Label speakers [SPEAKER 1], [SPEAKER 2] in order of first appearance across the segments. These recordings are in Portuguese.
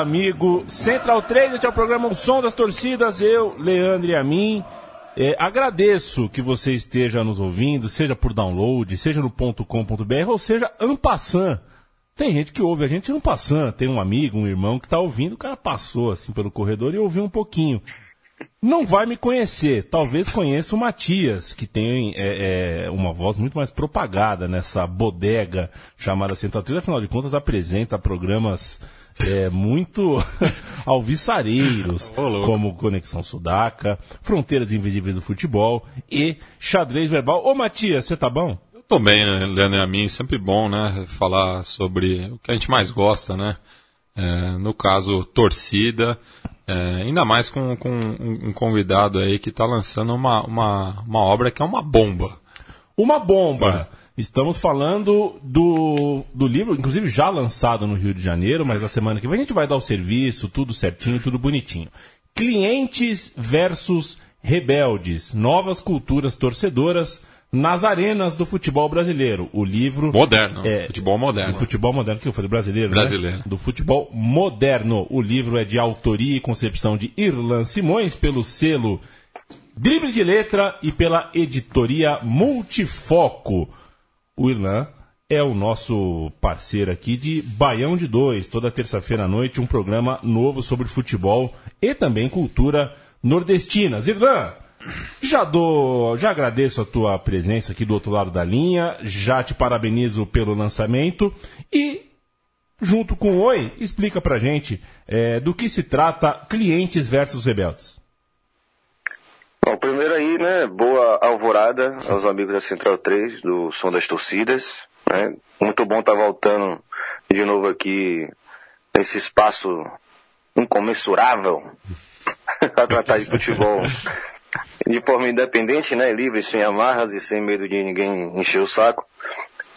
[SPEAKER 1] Amigo Central 3, este é o programa O Som das Torcidas, eu, Leandro e a mim. É, agradeço que você esteja nos ouvindo, seja por download, seja no .com.br, ou seja, ampassant. Tem gente que ouve a gente passando, tem um amigo, um irmão que está ouvindo, o cara passou assim pelo corredor e ouviu um pouquinho. Não vai me conhecer, talvez conheça o Matias, que tem é, é, uma voz muito mais propagada nessa bodega chamada Central 3, afinal de contas apresenta programas é, muito alviçareiros, como Conexão Sudaca, Fronteiras Invisíveis do Futebol e Xadrez Verbal. Ô Matias, você tá bom?
[SPEAKER 2] Eu tô bem, né, Leandro e a mim, sempre bom, né, falar sobre o que a gente mais gosta, né, é, no caso, torcida, é, ainda mais com, com um, um, convidado aí que está lançando uma, uma, uma obra que é uma bomba.
[SPEAKER 1] Uma bomba! É. Estamos falando do, do livro, inclusive já lançado no Rio de Janeiro, mas na semana que vem a gente vai dar o serviço, tudo certinho, tudo bonitinho. Clientes versus rebeldes, novas culturas torcedoras nas arenas do futebol brasileiro. O livro.
[SPEAKER 2] Moderno. É, futebol moderno.
[SPEAKER 1] Futebol moderno, que eu falei brasileiro.
[SPEAKER 2] Né? Brasileiro. Né?
[SPEAKER 1] Do futebol moderno. O livro é de autoria e concepção de Irlan Simões, pelo selo Drible de Letra e pela editoria Multifoco. O Irlan é o nosso parceiro aqui de Baião de Dois. Toda terça-feira à noite, um programa novo sobre futebol e também cultura nordestinas. Irlan, já dou, já agradeço a tua presença aqui do outro lado da linha, já te parabenizo pelo lançamento e junto com o Oi, explica pra gente é, do que se trata Clientes versus Rebeldes.
[SPEAKER 3] Bom, primeiro aí, né, boa alvorada aos amigos da Central 3, do Som das Torcidas. Né? Muito bom estar tá voltando de novo aqui nesse espaço incomensurável a tratar de futebol de forma independente, né, livre, sem amarras e sem medo de ninguém encher o saco.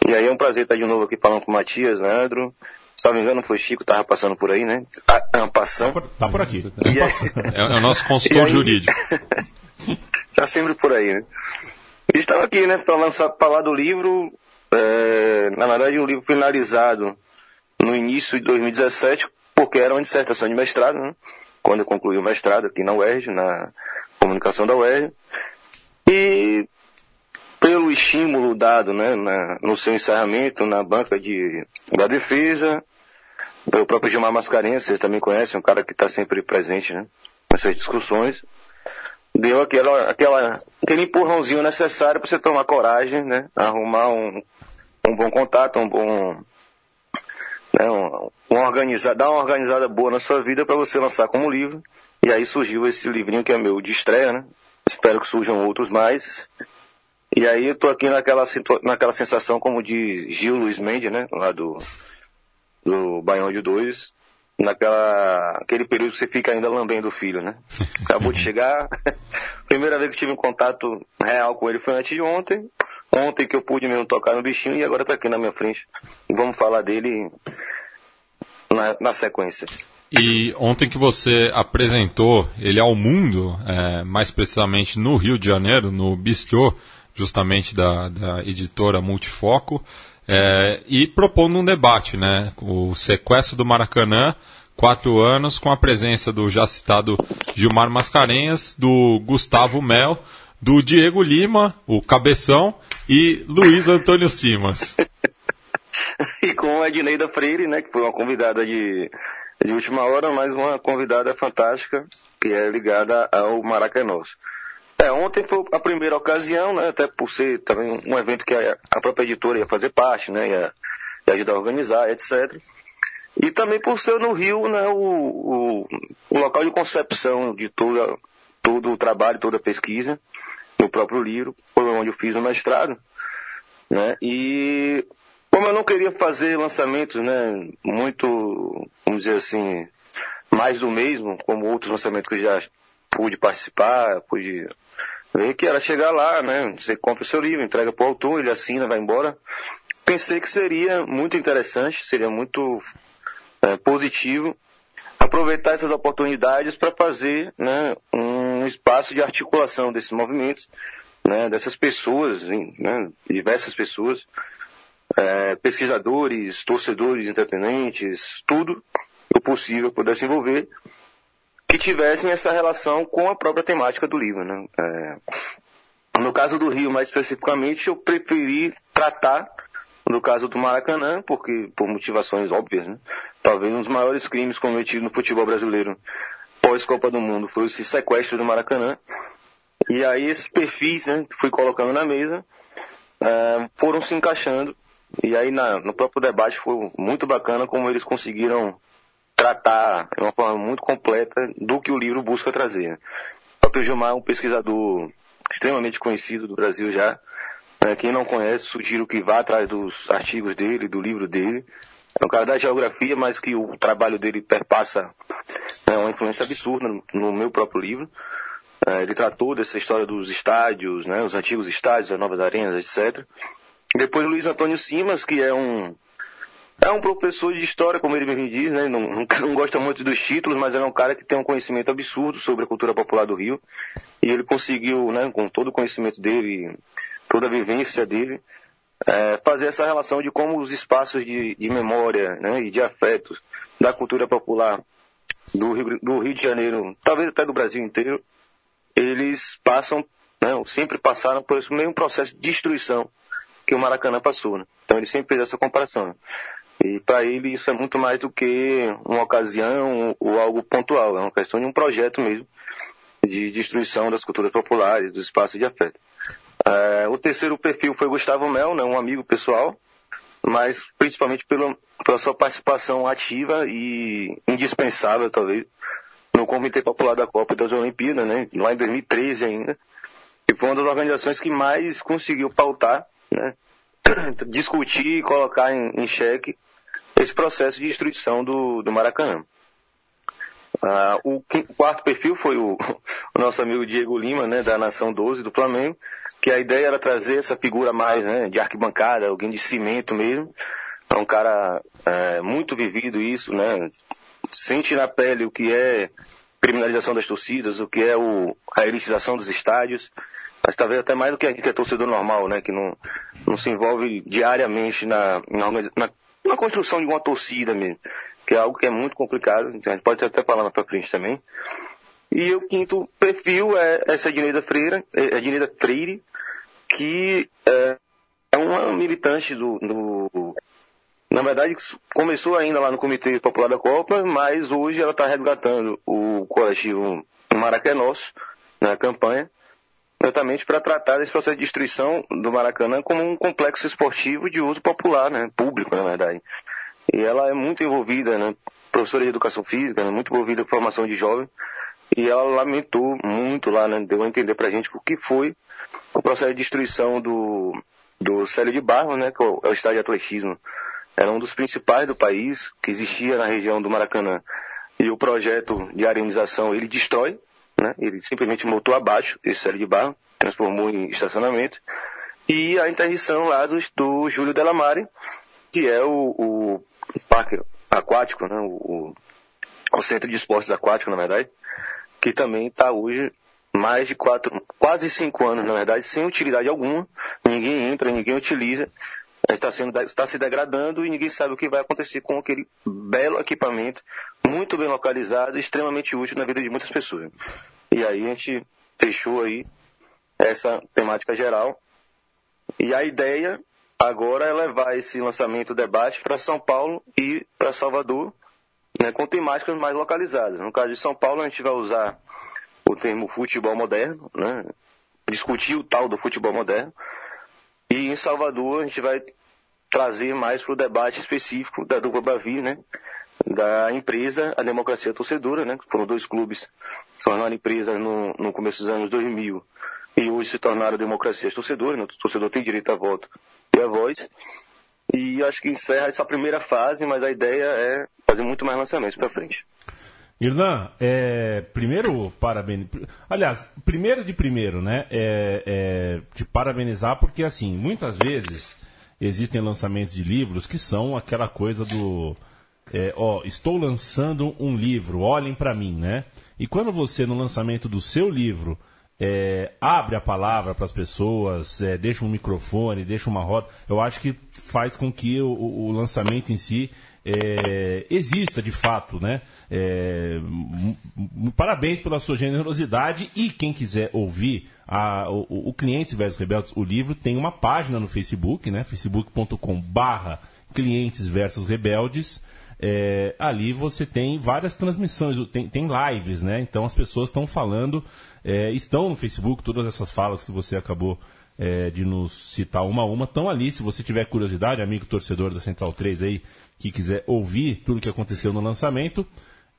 [SPEAKER 3] E aí é um prazer estar de novo aqui falando com o Matias, Leandro, se não me engano, foi Chico, tava passando por aí, né? Ah,
[SPEAKER 1] ah passando. Tá por, tá por aqui.
[SPEAKER 2] É, é, o nosso consultor aí, jurídico.
[SPEAKER 3] Está sempre por aí, né? Estava aqui, né, falando, falar do livro, é, na verdade, um livro finalizado no início de 2017, porque era uma dissertação de mestrado, né? Quando eu concluí o mestrado aqui na UERJ, na comunicação da UERJ. E pelo estímulo dado né, na, no seu encerramento na banca de, da defesa, o próprio Gilmar Mascarenhas, vocês também conhecem, um cara que está sempre presente né, nessas discussões, deu aquela, aquela, aquele empurrãozinho necessário para você tomar coragem, né, arrumar um, um bom contato, um bom. Né, um, um dar uma organizada boa na sua vida para você lançar como livro. E aí surgiu esse livrinho que é meu de estreia, né? Espero que surjam outros mais. E aí eu tô aqui naquela, naquela sensação como de Gil Luiz Mendes, né? Lá do, do Baião de Dois. Naquela, aquele período que você fica ainda lambendo o filho, né? Acabou de chegar. Primeira vez que tive um contato real com ele foi antes de ontem. Ontem que eu pude mesmo tocar no bichinho e agora tá aqui na minha frente. Vamos falar dele na, na sequência.
[SPEAKER 2] E ontem que você apresentou ele ao mundo, é, mais precisamente no Rio de Janeiro, no Bistrô, justamente da, da editora Multifoco, é, e propondo um debate, né? O sequestro do Maracanã, quatro anos, com a presença do já citado Gilmar Mascarenhas, do Gustavo Mel, do Diego Lima, o Cabeção, e Luiz Antônio Simas.
[SPEAKER 3] e com a Edneida Freire, né, que foi uma convidada de, de última hora, mas uma convidada fantástica, que é ligada ao Maracanã. É, ontem foi a primeira ocasião, né, até por ser também um evento que a, a própria editora ia fazer parte, né, ia, ia ajudar a organizar, etc. E também por ser no Rio, né, o, o, o local de concepção de toda, todo o trabalho, toda a pesquisa, no próprio livro, foi onde eu fiz o mestrado, né, e como eu não queria fazer lançamentos, né, muito, vamos dizer assim, mais do mesmo, como outros lançamentos que já pude participar, pude ver que era chegar lá, né? Você compra o seu livro, entrega para o autor, ele assina, vai embora. Pensei que seria muito interessante, seria muito é, positivo aproveitar essas oportunidades para fazer né, um espaço de articulação desses movimentos, né, dessas pessoas, né, diversas pessoas, é, pesquisadores, torcedores independentes, tudo, o possível pudesse envolver, que tivessem essa relação com a própria temática do livro. Né? É, no caso do Rio, mais especificamente, eu preferi tratar, no caso do Maracanã, porque por motivações óbvias, né? talvez um dos maiores crimes cometidos no futebol brasileiro pós-Copa do Mundo foi esse sequestro do Maracanã. E aí esses perfis né, que fui colocando na mesa é, foram se encaixando. E aí na, no próprio debate foi muito bacana como eles conseguiram tratar de uma forma muito completa do que o livro busca trazer. O próprio Gilmar é um pesquisador extremamente conhecido do Brasil já. É, quem não conhece, sugiro que vá atrás dos artigos dele, do livro dele. É um cara da geografia, mas que o trabalho dele perpassa né, uma influência absurda no, meu próprio livro. É, ele tratou dessa história dos estádios, né, os antigos estádios, as novas arenas, etc. Depois Luiz Antônio Simas, que é um é um professor de história, como ele me diz, né? Não, não, gosta muito dos títulos, mas é um cara que tem um conhecimento absurdo sobre a cultura popular do Rio. E ele conseguiu, né, com todo o conhecimento dele, toda a vivência dele, é, fazer essa relação de como os espaços de, de memória né, e de afetos da cultura popular do Rio, do Rio de Janeiro, talvez até do Brasil inteiro, eles passam, né, sempre passaram por esse mesmo processo de destruição que o Maracanã passou. Né? Então ele sempre fez essa comparação. E para ele isso é muito mais do que uma ocasião ou algo pontual, é uma questão de um projeto mesmo de destruição das culturas populares, do espaço de afeto. É, o terceiro perfil foi Gustavo Mel, né, um amigo pessoal, mas principalmente pela, pela sua participação ativa e indispensável, talvez, no Comitê Popular da Copa e das Olimpíadas, né, lá em 2013 ainda, e foi uma das organizações que mais conseguiu pautar, né, discutir e colocar em, em xeque esse processo de destruição do, do Maracanã. Ah, o, quarto perfil foi o, o, nosso amigo Diego Lima, né, da Nação 12 do Flamengo, que a ideia era trazer essa figura mais né, de arquibancada, alguém de cimento mesmo. É um cara é, muito vivido isso, né? Sente na pele o que é criminalização das torcidas, o que é o, a elitização dos estádios. Mas talvez até mais do que a que é torcedor normal, né? Que não, não se envolve diariamente na, na, na, na construção de uma torcida mesmo que é algo que é muito complicado, então a gente pode até falar mais para frente também. E o quinto perfil é essa Edneida Freire, é, Edneida Freire, que é, é uma militante do, do, Na verdade, começou ainda lá no Comitê Popular da Copa, mas hoje ela está resgatando o coletivo Maracanós na campanha, exatamente para tratar desse processo de destruição do Maracanã como um complexo esportivo de uso popular, né, público, na verdade. E ela é muito envolvida, né? Professora de educação física, né? muito envolvida com formação de jovem. E ela lamentou muito lá, né? Deu a entender pra gente o que foi o processo de destruição do, do Célio de Barro, né? Que é é o estádio de atletismo. Era um dos principais do país, que existia na região do Maracanã. E o projeto de arenização, ele destrói, né? Ele simplesmente montou abaixo esse Célio de Barro, transformou em estacionamento. E a interdição lá do, do Júlio Delamare, que é o, o parque aquático, né, o, o centro de esportes aquático, na verdade, que também está hoje mais de quatro, quase cinco anos, na verdade, sem utilidade alguma. Ninguém entra, ninguém utiliza. Está, sendo, está se degradando e ninguém sabe o que vai acontecer com aquele belo equipamento, muito bem localizado, extremamente útil na vida de muitas pessoas. E aí a gente fechou aí essa temática geral. E a ideia Agora é levar esse lançamento debate para São Paulo e para Salvador, né, com temáticas mais localizadas. No caso de São Paulo, a gente vai usar o termo futebol moderno, né, discutir o tal do futebol moderno. E em Salvador, a gente vai trazer mais para o debate específico da dupla Bavi, né, da empresa A Democracia Torcedora, né, foram dois clubes tornaram empresa no, no começo dos anos 2000 e hoje se tornaram democracias torcedoras, né, o torcedor tem direito a voto e a voz. E acho que encerra essa primeira fase, mas a ideia é fazer muito mais lançamentos para frente.
[SPEAKER 1] Irlan, é, primeiro parabéns. Aliás, primeiro de primeiro, né? É, é, te parabenizar porque assim, muitas vezes existem lançamentos de livros que são aquela coisa do é, ó, estou lançando um livro, olhem para mim, né? E quando você no lançamento do seu livro é, abre a palavra para as pessoas, é, deixa um microfone, deixa uma roda, eu acho que faz com que o, o lançamento em si é, exista de fato, né? É, parabéns pela sua generosidade e quem quiser ouvir a, o, o Clientes versus Rebeldes, o livro, tem uma página no Facebook, né? facebook.com barra Clientes versus Rebeldes. É, ali você tem várias transmissões, tem, tem lives, né? Então as pessoas estão falando, é, estão no Facebook, todas essas falas que você acabou é, de nos citar uma a uma, estão ali. Se você tiver curiosidade, amigo torcedor da Central 3 aí, que quiser ouvir tudo que aconteceu no lançamento,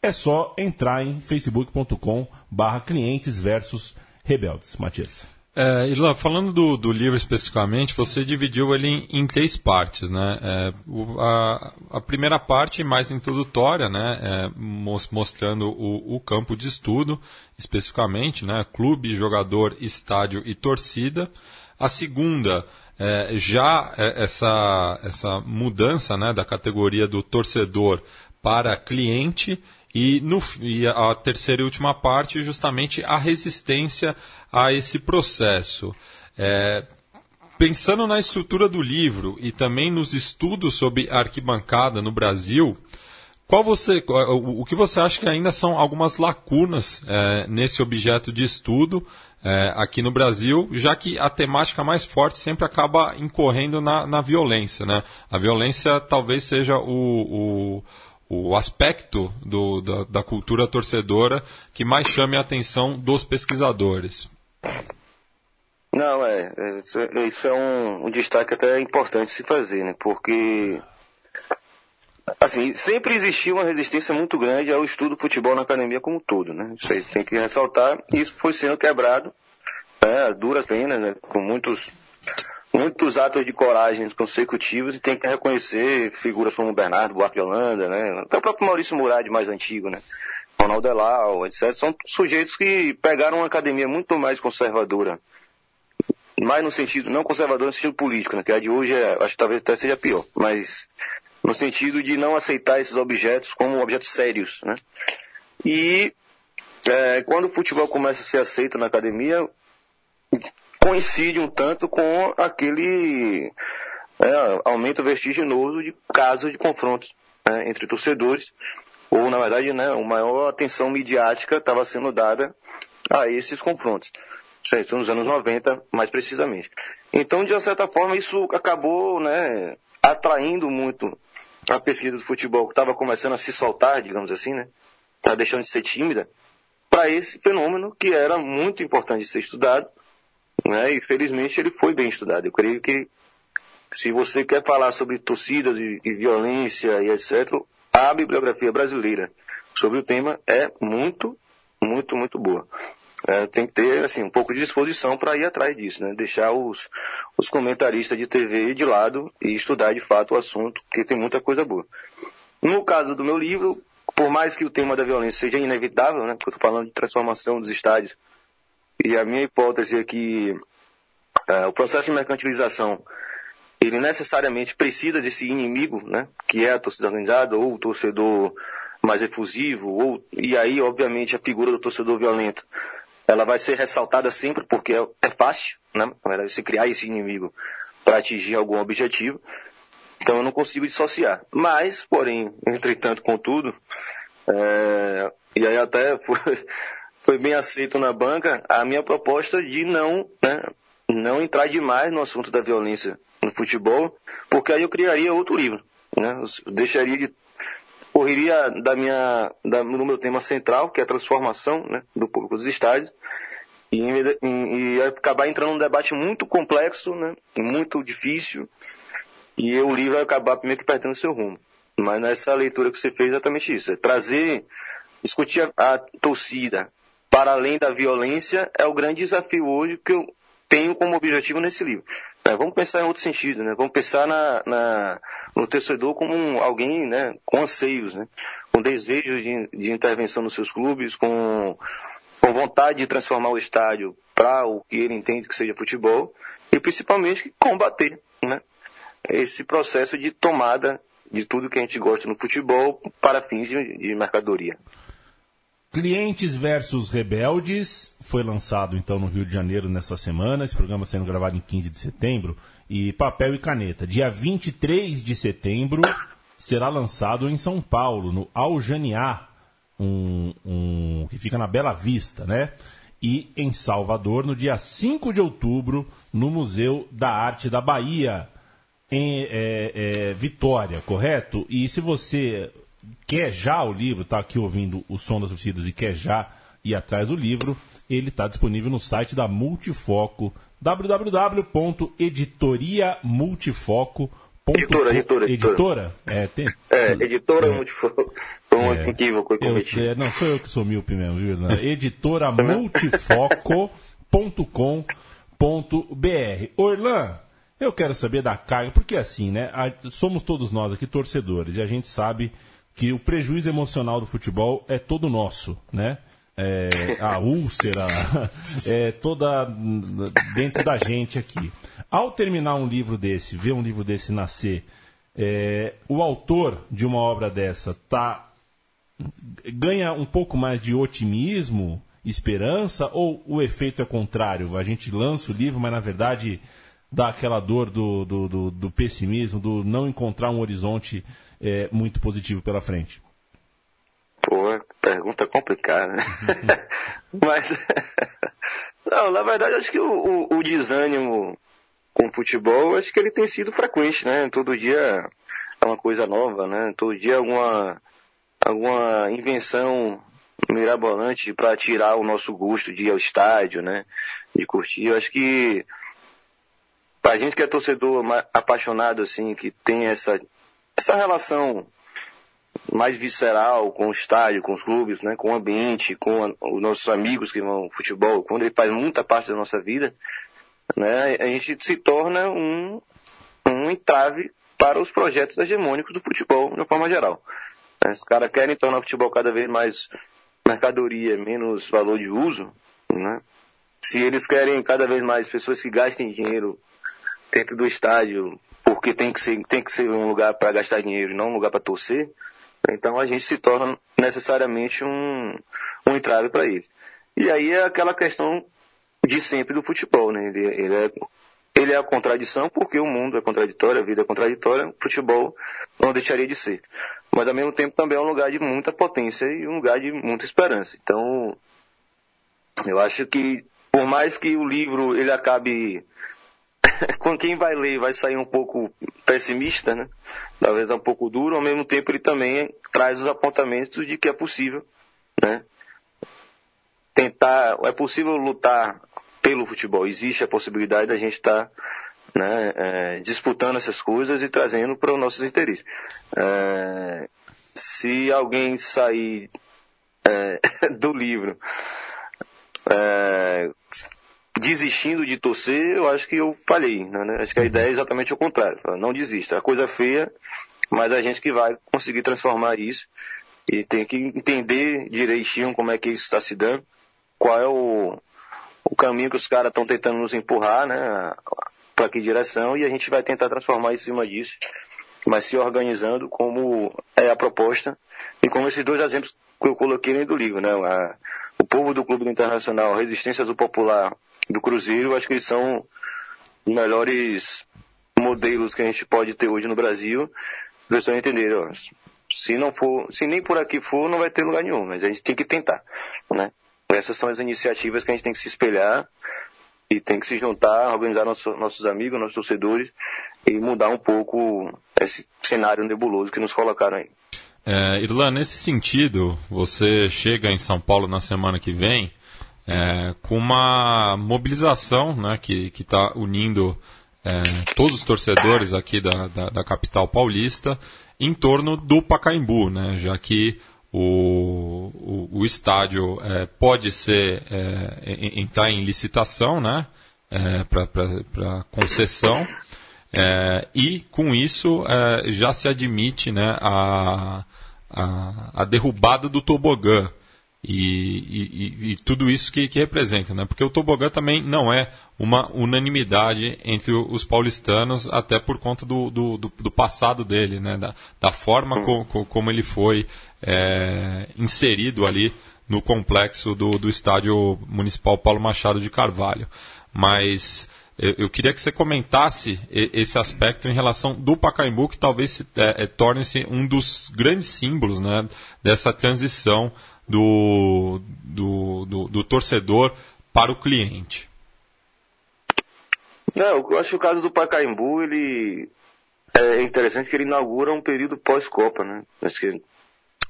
[SPEAKER 1] é só entrar em facebook.com barra clientes versus rebeldes. Matias.
[SPEAKER 2] É, Ilan, falando do, do, livro especificamente, você dividiu ele em, em três partes, né? É, o, a, a, primeira parte mais introdutória, né? É, mostrando o, o, campo de estudo, especificamente, né? Clube, jogador, estádio e torcida. A segunda, é, já é, essa, essa mudança né, da categoria do torcedor para cliente e, no, e a terceira e última parte, justamente a resistência a esse processo. É, pensando na estrutura do livro e também nos estudos sobre arquibancada no Brasil, qual você, o que você acha que ainda são algumas lacunas é, nesse objeto de estudo é, aqui no Brasil, já que a temática mais forte sempre acaba incorrendo na, na violência. Né? A violência talvez seja o, o, o aspecto do, da, da, cultura torcedora que mais chame a atenção dos pesquisadores.
[SPEAKER 3] Não, é. Isso, isso é um, um, destaque até importante se fazer, né? Porque. Assim, sempre existiu uma resistência muito grande ao estudo do futebol na academia como um todo, né? Isso aí tem que ressaltar. Isso foi sendo quebrado né, duras penas, né, com muitos, muitos atos de coragem consecutivos e tem que reconhecer figuras como Bernardo Buarque de Holanda, né, até o próprio Maurício Murad, mais antigo, né, Ronaldo Elau, etc. São sujeitos que pegaram uma academia muito mais conservadora, mais no sentido, não conservador no sentido político, né, que a de hoje é, acho que talvez até seja pior, mas no sentido de não aceitar esses objetos como objetos sérios, né. E é, quando o futebol começa a ser aceito na academia, coincide um tanto com aquele é, aumento vertiginoso de casos de confrontos né, entre torcedores, ou na verdade, né, uma maior atenção midiática estava sendo dada a esses confrontos. Isso nos anos 90, mais precisamente. Então, de certa forma, isso acabou né, atraindo muito a pesquisa do futebol, que estava começando a se soltar, digamos assim, né? Estava deixando de ser tímida, para esse fenômeno que era muito importante ser estudado, né? E felizmente ele foi bem estudado. Eu creio que se você quer falar sobre torcidas e, e violência e etc., a bibliografia brasileira sobre o tema é muito, muito, muito boa. É, tem que ter assim, um pouco de disposição para ir atrás disso, né? deixar os, os comentaristas de TV de lado e estudar de fato o assunto, porque tem muita coisa boa. No caso do meu livro, por mais que o tema da violência seja inevitável, né? porque eu estou falando de transformação dos estádios e a minha hipótese é que uh, o processo de mercantilização ele necessariamente precisa desse inimigo, né, que é a torcida organizada ou o torcedor mais efusivo, ou, e aí, obviamente, a figura do torcedor violento, ela vai ser ressaltada sempre porque é, é fácil, né, na verdade, você criar esse inimigo para atingir algum objetivo. Então eu não consigo dissociar. Mas, porém, entretanto, contudo, é, e aí até foi bem aceito na banca a minha proposta de não, né, não entrar demais no assunto da violência no futebol, porque aí eu criaria outro livro. Né? Eu deixaria de. correria da minha, da, no meu tema central, que é a transformação né, do público dos estádios, e, e, e acabar entrando num debate muito complexo, né, muito difícil, e o livro vai acabar meio que perdendo seu rumo. Mas nessa leitura que você fez é exatamente isso, é trazer, discutir a, a torcida, para além da violência, é o grande desafio hoje que eu tenho como objetivo nesse livro. É, vamos pensar em outro sentido, né? Vamos pensar na, na no torcedor como um, alguém, né, com anseios, né? Com desejos de, de intervenção nos seus clubes, com, com vontade de transformar o estádio para o que ele entende que seja futebol e principalmente combater, né? Esse processo de tomada de tudo que a gente gosta no futebol para fins de, de mercadoria.
[SPEAKER 1] Clientes versus Rebeldes foi lançado então no Rio de Janeiro nessa semana, esse programa sendo gravado em 15 de setembro, e papel e caneta. Dia 23 de setembro, será lançado em São Paulo, no Aljaniá, um, um, que fica na Bela Vista, né? E em Salvador, no dia 5 de outubro, no Museu da Arte da Bahia, em é, é, Vitória, correto? E se você quer já o livro, está aqui ouvindo o som das torcidas e quer já ir atrás do livro, ele está disponível no site da Multifoco, www.editoriamultifoco.com
[SPEAKER 3] Editora, editora,
[SPEAKER 1] editora. É, tem,
[SPEAKER 3] é editora é, Multifoco. Foi um é, equívoco eu cometi.
[SPEAKER 1] É, não, sou eu que sou míope mesmo, viu? Editora multifoco.com.br. Orlan, eu quero saber da carga, porque assim, né? Somos todos nós aqui torcedores e a gente sabe que o prejuízo emocional do futebol é todo nosso, né? É, a úlcera, é toda dentro da gente aqui. Ao terminar um livro desse, ver um livro desse nascer, é, o autor de uma obra dessa tá ganha um pouco mais de otimismo, esperança, ou o efeito é contrário? A gente lança o livro, mas na verdade dá aquela dor do, do, do, do pessimismo, do não encontrar um horizonte é, muito positivo pela frente.
[SPEAKER 3] Pô, pergunta complicada. Né? mas, não, na verdade, acho que o, o, o desânimo com o futebol, acho que ele tem sido frequente, né? Todo dia é uma coisa nova, né? Todo dia alguma, alguma invenção mirabolante para tirar o nosso gosto de ir ao estádio, né? De curtir. Eu acho que a gente que é torcedor apaixonado, assim, que tem essa, essa relação mais visceral com o estádio, com os clubes, né, com o ambiente, com a, os nossos amigos que vão ao futebol, quando ele faz muita parte da nossa vida, né, a gente se torna um, um entrave para os projetos hegemônicos do futebol, de uma forma geral. Os caras querem tornar o futebol cada vez mais mercadoria, menos valor de uso, né? Se eles querem cada vez mais pessoas que gastem dinheiro dentro do estádio, porque tem que ser, tem que ser um lugar para gastar dinheiro, não um lugar para torcer, então a gente se torna necessariamente um, um entrave para eles. E aí é aquela questão de sempre do futebol, né? Ele, ele, é, ele é a contradição porque o mundo é contraditório, a vida é contraditória, o futebol não deixaria de ser. Mas ao mesmo tempo também é um lugar de muita potência e um lugar de muita esperança. Então, eu acho que por mais que o livro ele acabe com quem vai ler vai sair um pouco pessimista, né? Talvez um pouco duro, ao mesmo tempo ele também traz os apontamentos de que é possível, né? Tentar, é possível lutar pelo futebol. Existe a possibilidade da gente estar tá, né, é, disputando essas coisas e trazendo para os nossos interesses. É, se alguém sair é, do livro é, desistindo de torcer, eu acho que eu falhei. Né? Acho que a ideia é exatamente o contrário. Não desista. A coisa é feia, mas a gente que vai conseguir transformar isso e tem que entender direitinho como é que isso está se dando, qual é o, o caminho que os caras estão tentando nos empurrar, né? Para que direção, e a gente vai tentar transformar em cima disso, mas se organizando como é a proposta e como esses dois exemplos que eu coloquei dentro do livro, né? A, o povo do Clube do Internacional, Resistência do Popular do Cruzeiro, acho que eles são os melhores modelos que a gente pode ter hoje no Brasil. As pessoas entenderem, ó, se não for, se nem por aqui for, não vai ter lugar nenhum, mas a gente tem que tentar, né? Essas são as iniciativas que a gente tem que se espelhar e tem que se juntar, organizar nossos, nossos amigos, nossos torcedores e mudar um pouco esse cenário nebuloso que nos colocaram aí.
[SPEAKER 2] É, Irlan, nesse sentido, você chega em São Paulo na semana que vem é, com uma mobilização né, que está unindo é, todos os torcedores aqui da, da, da, capital paulista em torno do Pacaembu, né, já que o, o, o estádio é, pode ser é, entrar em licitação né, é, para concessão. É, e com isso já se admite né, a, a, a derrubada do tobogã. E, e, e, tudo isso que, que, representa, né? Porque o tobogã também não é uma unanimidade entre os paulistanos, até por conta do, do, do, do passado dele, né? Da, da forma co, como ele foi é, inserido ali no complexo do, do estádio municipal Paulo Machado de Carvalho. Mas Eu, queria que você comentasse esse aspecto em relação do Pacaembu, que talvez é, é, torne-se um dos grandes símbolos né, dessa transição do, do, do, do torcedor para o cliente.
[SPEAKER 3] Não, eu acho que o caso do Pacaembu, ele é interessante que ele inaugura um período pós-Copa, né? Acho que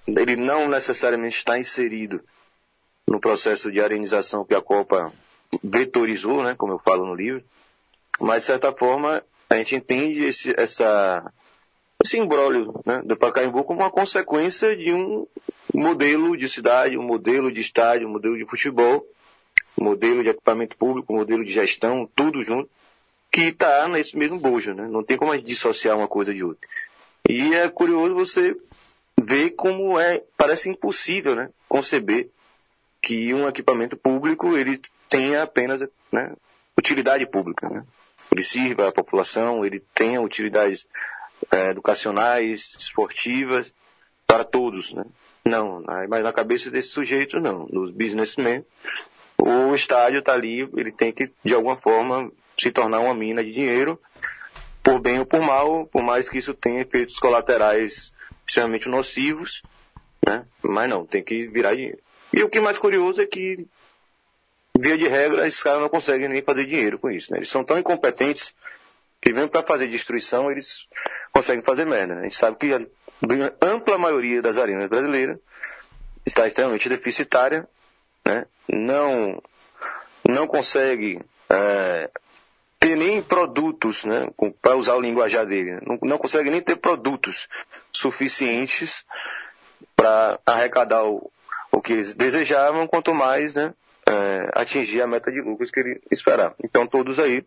[SPEAKER 3] ele não necessariamente está inserido no processo de arenização que a Copa vetorizou, né, como eu falo no livro, mas de certa forma a gente entende esse, essa, esse imbróglio né, do Pacaembu como uma consequência de um modelo de cidade, um modelo de estádio, um modelo de futebol, um modelo de equipamento público, um modelo de gestão, tudo junto, que está nesse mesmo bojo, né? Não tem como a gente dissociar uma coisa de outra. E é curioso você ver como é, parece impossível, né, conceber que um equipamento público ele tenha apenas né, utilidade pública. Né? Ele sirva à população, ele tenha utilidades é, educacionais, esportivas, para todos. Né? Não, mas na cabeça desse sujeito não. Nos businessmen, o estádio está ali, ele tem que, de alguma forma, se tornar uma mina de dinheiro, por bem ou por mal, por mais que isso tenha efeitos colaterais extremamente nocivos, né? mas não, tem que virar dinheiro. E o que é mais curioso é que, via de regra, esses caras não conseguem nem fazer dinheiro com isso. Né? Eles são tão incompetentes que mesmo para fazer destruição, eles conseguem fazer merda. Né? A gente sabe que a ampla maioria das arenas brasileiras está extremamente deficitária, né? não, não consegue é, ter nem produtos, né, para usar o linguajar dele, não, não consegue nem ter produtos suficientes para arrecadar o, o que eles desejavam, quanto mais né, é, atingir a meta de lucros que ele esperava. Então todos aí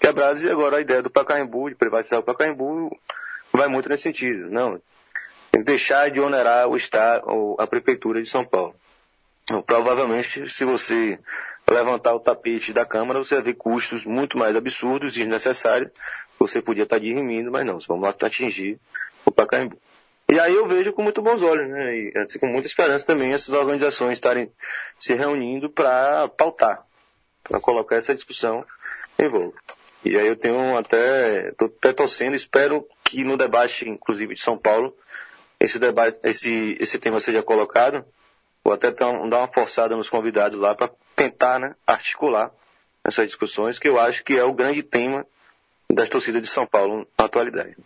[SPEAKER 3] quebrados e agora a ideia do Pacaembu, de privatizar o Pacaembu, vai muito nesse sentido. Não, tem que deixar de onerar o Estado, a Prefeitura de São Paulo. Então, provavelmente, se você levantar o tapete da Câmara, você vai ver custos muito mais absurdos, desnecessários. Você podia estar dirimindo, mas não, vamos lá atingir o Pacaembu. E aí eu vejo com muito bons olhos, né? E assim, com muita esperança também essas organizações estarem se reunindo para pautar, para colocar essa discussão em voga. E aí eu tenho até, estou até torcendo, espero que no debate, inclusive de São Paulo, esse debate, esse, esse tema seja colocado. Vou até dar uma forçada nos convidados lá para tentar, né, articular essas discussões, que eu acho que é o grande tema das torcidas de São Paulo na atualidade.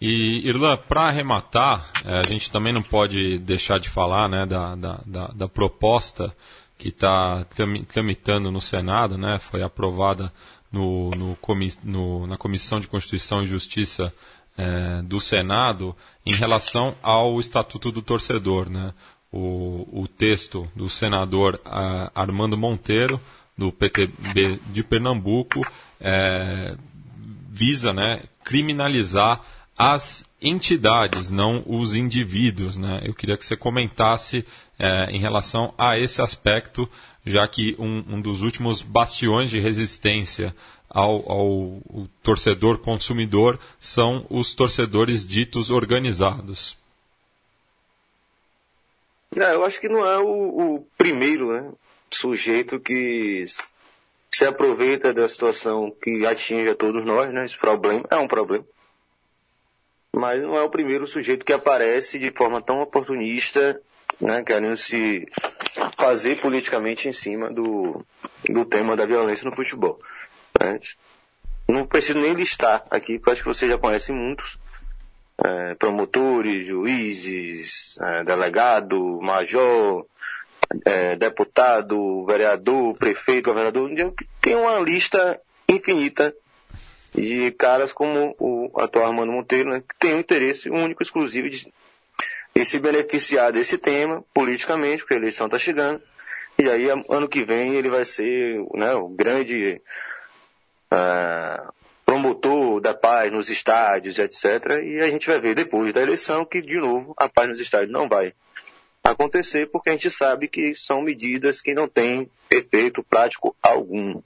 [SPEAKER 2] E, Irlan, para arrematar, é, a gente também não pode deixar de falar né, da, da, da, da proposta que está tramitando no Senado, né, foi aprovada no, no, no, na Comissão de Constituição e Justiça é, do Senado em relação ao Estatuto do Torcedor. Né? O, o texto do senador Armando Monteiro, do PTB de Pernambuco, é, visa né, criminalizar as entidades, não os indivíduos. Né? Eu queria que você comentasse é, em relação a esse aspecto, já que um, um dos últimos bastiões de resistência ao, ao torcedor consumidor são os torcedores ditos organizados.
[SPEAKER 3] É, eu acho que não é o, o primeiro né, sujeito que se aproveita da situação que atinge a todos nós, né? Esse problema é um problema mas não é o primeiro sujeito que aparece de forma tão oportunista, né, querendo se fazer politicamente em cima do, do tema da violência no futebol. Né? Não preciso nem listar aqui, porque acho que vocês já conhecem muitos. É, promotores, juízes, é, delegado, major, é, deputado, vereador, prefeito, governador, tem uma lista infinita e caras como o atual Armando Monteiro, né, que tem um interesse único, exclusivo de, de se beneficiar desse tema politicamente, porque a eleição está chegando. E aí, ano que vem, ele vai ser né, o grande uh, promotor da paz nos estádios, etc. E a gente vai ver depois da eleição que, de novo, a paz nos estádios não vai acontecer, porque a gente sabe que são medidas que não têm efeito prático algum.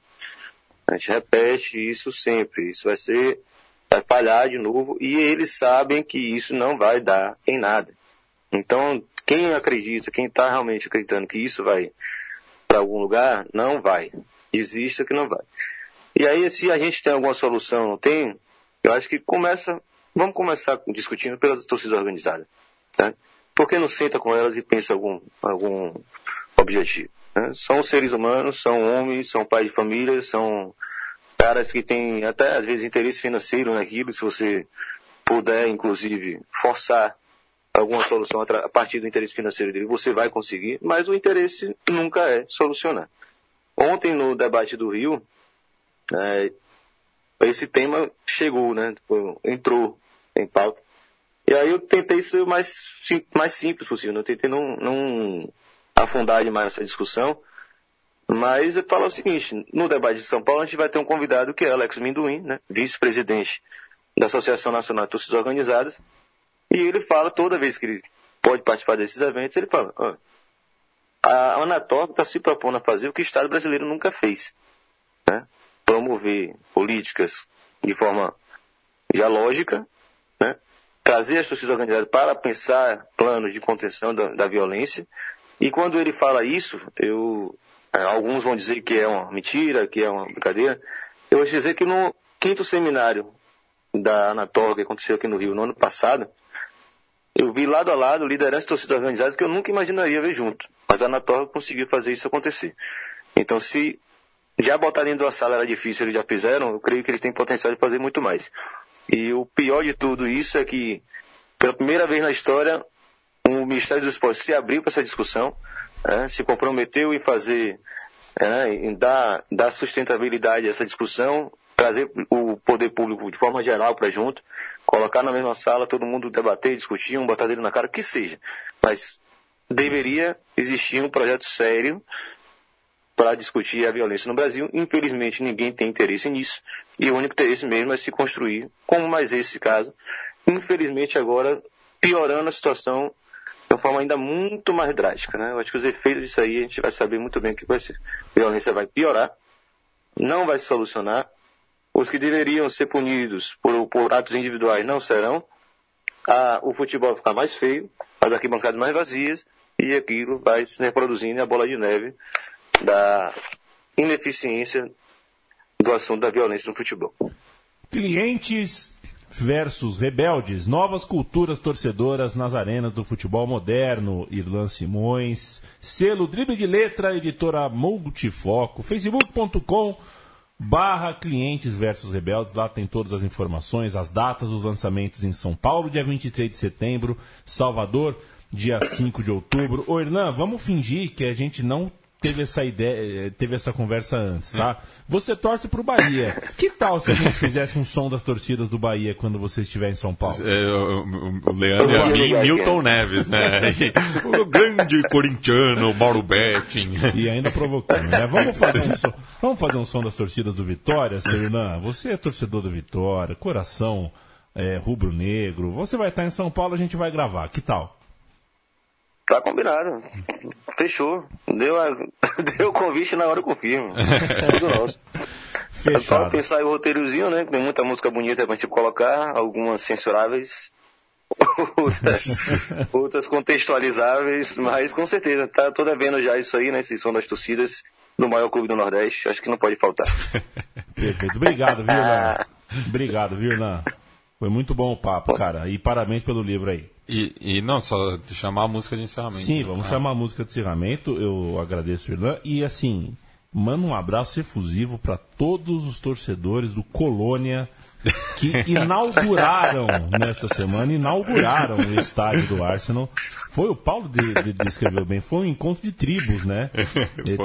[SPEAKER 3] A gente repete isso sempre. Isso vai ser, vai falhar de novo e eles sabem que isso não vai dar em nada. Então, quem acredita, quem está realmente acreditando que isso vai para algum lugar, não vai. Exista que não vai. E aí, se a gente tem alguma solução, não tem, eu acho que começa, vamos começar discutindo pelas torcidas organizadas. Tá? Por que não senta com elas e pensa algum, algum objetivo? Né? São seres humanos, são homens, são pais de família, são caras que têm até às vezes interesse financeiro naquilo, se você puder, inclusive, forçar alguma solução a partir do interesse financeiro dele, você vai conseguir, mas o interesse nunca é solucionar. Ontem, no debate do Rio, é, esse tema chegou, né? Entrou em pauta. E aí eu tentei ser o mais, mais simples possível, né? eu tentei não, não afundar demais nessa discussão, mas eu falo o seguinte, no debate de São Paulo a gente vai ter um convidado que é Alex Minduim, né? vice-presidente da Associação Nacional de Torcidas Organizadas, e ele fala, toda vez que ele pode participar desses eventos, ele fala, a Anatorp está se propondo a fazer o que o Estado brasileiro nunca fez. Né? Promover políticas de forma já lógica, né? trazer as torcidas organizadas para pensar planos de contenção da, da violência. E quando ele fala isso, eu, é, alguns vão dizer que é uma mentira, que é uma brincadeira. Eu vou dizer que no quinto seminário da Anatorp que aconteceu aqui no Rio no ano passado, eu vi lado a lado lideranças de torcidas organizadas que eu nunca imaginaria ver junto. Mas a Anatorra conseguiu fazer isso acontecer. Então, se já botar dentro da sala era difícil, eles já fizeram, eu creio que eles têm potencial de fazer muito mais. E o pior de tudo isso é que, pela primeira vez na história, o Ministério dos Esportes se abriu para essa discussão, é, se comprometeu em fazer, é, em dar, dar sustentabilidade a essa discussão, trazer o poder público de forma geral para junto, colocar na mesma sala, todo mundo debater, discutir, um botar dele na cara, que seja. Mas deveria existir um projeto sério para discutir a violência no Brasil. Infelizmente, ninguém tem interesse nisso. E o único interesse mesmo é se construir, como mais esse caso. Infelizmente, agora, piorando a situação de uma forma ainda muito mais drástica. Né? Eu acho que os efeitos disso aí, a gente vai saber muito bem que vai ser. A violência vai piorar, não vai se solucionar, os que deveriam ser punidos por, por atos individuais não serão. O futebol ficar mais feio, as arquibancadas mais vazias, e aquilo vai se reproduzindo a bola de neve da ineficiência do assunto da violência no futebol.
[SPEAKER 1] Clientes versus rebeldes, novas culturas torcedoras nas arenas do futebol moderno. Irlan Simões, selo Drible de Letra, editora Multifoco, facebook.com barra clientes versus rebeldes. Lá tem todas as informações, as datas dos lançamentos em São Paulo, dia 23 de setembro, Salvador, dia 5 de outubro. Ô, Hernan, vamos fingir que a gente não teve essa ideia, eh, teve essa conversa antes, tá? Você torce pro Bahia. Que tal se a gente fizesse um som das torcidas do Bahia quando você estiver em São Paulo?
[SPEAKER 2] É, o, o, Leandro e a mim, Milton Neves, né? o grande corintiano, Mauro Betting.
[SPEAKER 1] E ainda provocando, né? Vamos fazer um som, vamos fazer um som das torcidas do Vitória, Sernan? Você é torcedor do Vitória, coração é, rubro-negro. Você vai estar em São Paulo, a gente vai gravar. Que tal?
[SPEAKER 3] Tá combinado. Fechou. Deu, a... Deu o convite na hora eu confirmo. Tudo nosso. Fechado. Só pensar em um roteirozinho, né? Tem muita música bonita pra gente colocar, algumas censuráveis, outras, outras contextualizáveis, mas com certeza, tá toda vendo já isso aí, né? Esse som das torcidas do maior clube do Nordeste, acho que não pode faltar.
[SPEAKER 1] Perfeito. Obrigado, viu, Obrigado, viu, Foi muito bom o papo, cara. E parabéns pelo livro aí.
[SPEAKER 2] E, e, não, só chamar a música de encerramento.
[SPEAKER 1] Sim, né? vamos ah. chamar a música de encerramento. Eu agradeço, Irlan. E assim, manda um abraço efusivo para todos os torcedores do Colônia que inauguraram nessa semana, inauguraram o estádio do Arsenal. Foi o Paulo de, descreveu bem, foi um encontro de tribos, né?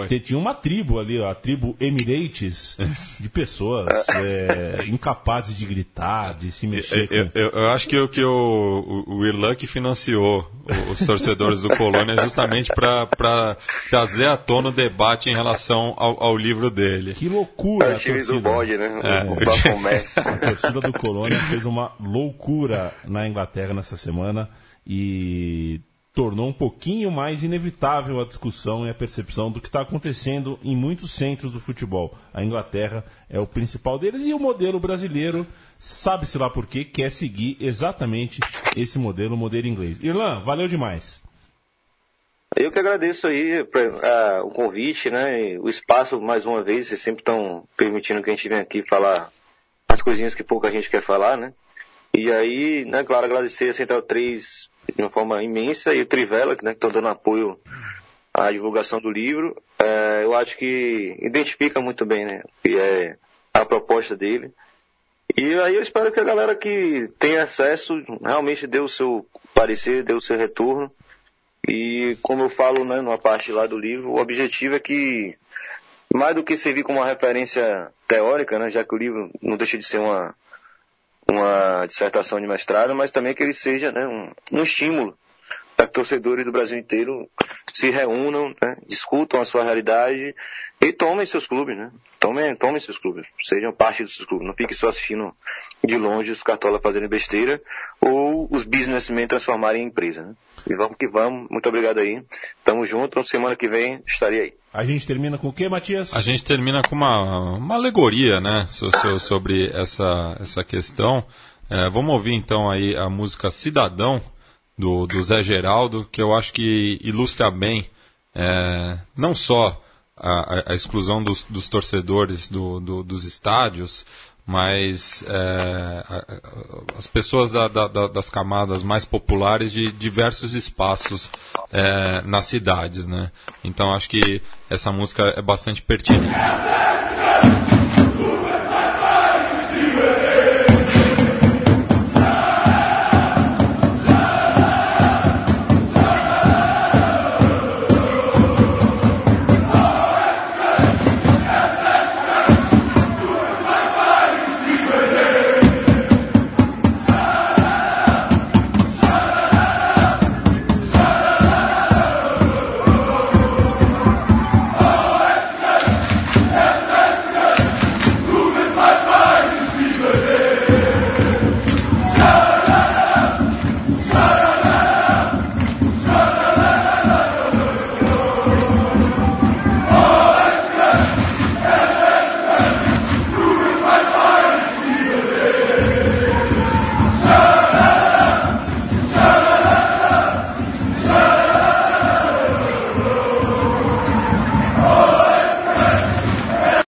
[SPEAKER 1] É, tinha uma tribo ali, ó, a tribo Emirates, de pessoas é, incapazes de gritar, de se mexer.
[SPEAKER 2] Eu, eu, eu acho que, que o, o, o Irlan que financiou os torcedores do Colônia justamente para trazer à tona o debate em relação ao, ao livro dele.
[SPEAKER 1] Que loucura! É
[SPEAKER 3] o time do bode, né? É.
[SPEAKER 1] A torcida do Colônia fez uma loucura na Inglaterra nessa semana e tornou um pouquinho mais inevitável a discussão e a percepção do que está acontecendo em muitos centros do futebol. A Inglaterra é o principal deles e o modelo brasileiro, sabe-se lá por quê, quer seguir exatamente esse modelo, o modelo inglês. Irlan, valeu demais.
[SPEAKER 3] Eu que agradeço aí pra, o convite, né? o espaço mais uma vez, vocês sempre estão permitindo que a gente venha aqui falar as coisinhas que pouca gente quer falar, né? E aí, né, claro, agradecer a Central 3 de uma forma imensa e o Trivela, né, que estão dando apoio à divulgação do livro. É, eu acho que identifica muito bem, né? Que é a proposta dele. E aí eu espero que a galera que tem acesso realmente dê o seu parecer, dê o seu retorno. E como eu falo né, numa parte lá do livro, o objetivo é que, mais do que servir como uma referência teórica, né, já que o livro não deixa de ser uma, uma dissertação de mestrado, mas também que ele seja né, um, um estímulo para torcedores do Brasil inteiro se reúnam, né, discutam a sua realidade e tomem seus clubes, né? Tomem, tomem seus clubes, sejam parte dos seus clubes. Não fiquem só assistindo de longe os cartolas fazendo besteira ou os businessmen transformarem em empresa, né? E vamos que vamos. Muito obrigado aí. Tamo junto. Semana que vem estarei aí.
[SPEAKER 1] A gente termina com o quê, Matias?
[SPEAKER 2] A gente termina com uma, uma alegoria, né? Sobre essa, essa questão. É, vamos ouvir então aí a música Cidadão do, do Zé Geraldo, que eu acho que ilustra bem é, não só a, a exclusão dos, dos torcedores do, do, dos estádios, mas é, as pessoas da, da, das camadas mais populares de diversos espaços é, nas cidades, né? Então acho que essa música é bastante pertinente.